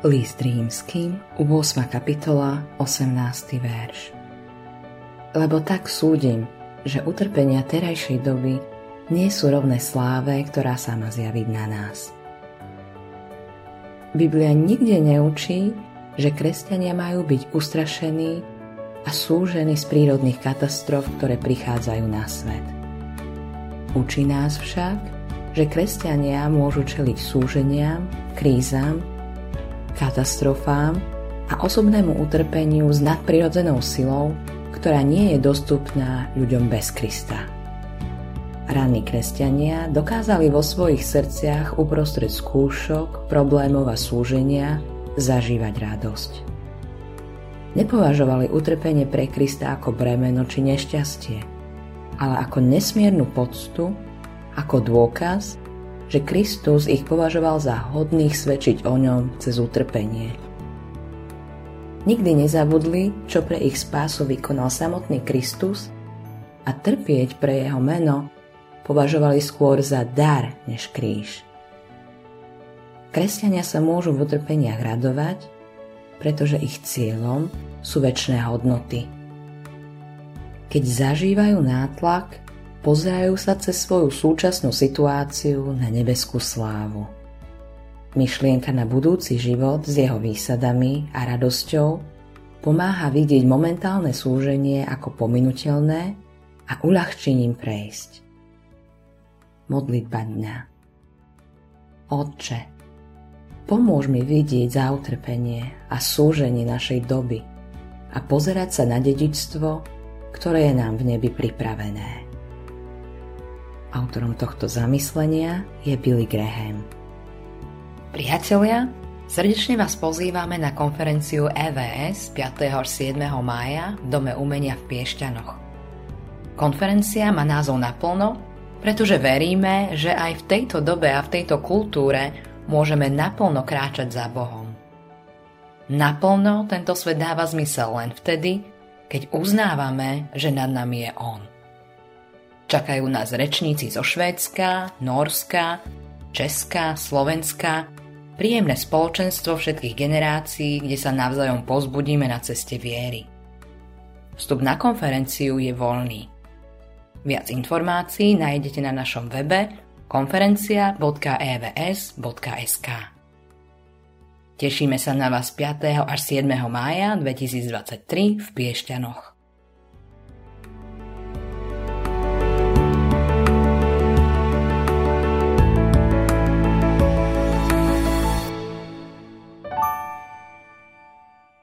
List rímským, 8. kapitola, 18. verš. Lebo tak súdim, že utrpenia terajšej doby nie sú rovné sláve, ktorá sa má zjaviť na nás. Biblia nikde neučí, že kresťania majú byť ustrašení a súžení z prírodných katastrof, ktoré prichádzajú na svet. Učí nás však, že kresťania môžu čeliť súženiam, krízam katastrofám a osobnému utrpeniu s nadprirodzenou silou, ktorá nie je dostupná ľuďom bez Krista. Ranní kresťania dokázali vo svojich srdciach uprostred skúšok, problémov a súženia zažívať radosť. Nepovažovali utrpenie pre Krista ako bremeno či nešťastie, ale ako nesmiernu poctu, ako dôkaz, že Kristus ich považoval za hodných svedčiť o ňom cez utrpenie. Nikdy nezabudli, čo pre ich spásu vykonal samotný Kristus a trpieť pre jeho meno považovali skôr za dar než kríž. Kresťania sa môžu v utrpeniach radovať, pretože ich cieľom sú väčšie hodnoty. Keď zažívajú nátlak, pozerajú sa cez svoju súčasnú situáciu na nebeskú slávu. Myšlienka na budúci život s jeho výsadami a radosťou pomáha vidieť momentálne súženie ako pominutelné a uľahčením prejsť. Modlitba dňa Otče, pomôž mi vidieť za utrpenie a súženie našej doby a pozerať sa na dedičstvo, ktoré je nám v nebi pripravené. Autorom tohto zamyslenia je Billy Graham. Priatelia, srdečne vás pozývame na konferenciu EVS 5. až 7. mája v Dome umenia v Piešťanoch. Konferencia má názov naplno, pretože veríme, že aj v tejto dobe a v tejto kultúre môžeme naplno kráčať za Bohom. Naplno tento svet dáva zmysel len vtedy, keď uznávame, že nad nami je On. Čakajú nás rečníci zo Švédska, Norska, Česka, Slovenska, príjemné spoločenstvo všetkých generácií, kde sa navzájom pozbudíme na ceste viery. Vstup na konferenciu je voľný. Viac informácií nájdete na našom webe konferencia.evs.sk. Tešíme sa na vás 5. až 7. mája 2023 v Piešťanoch.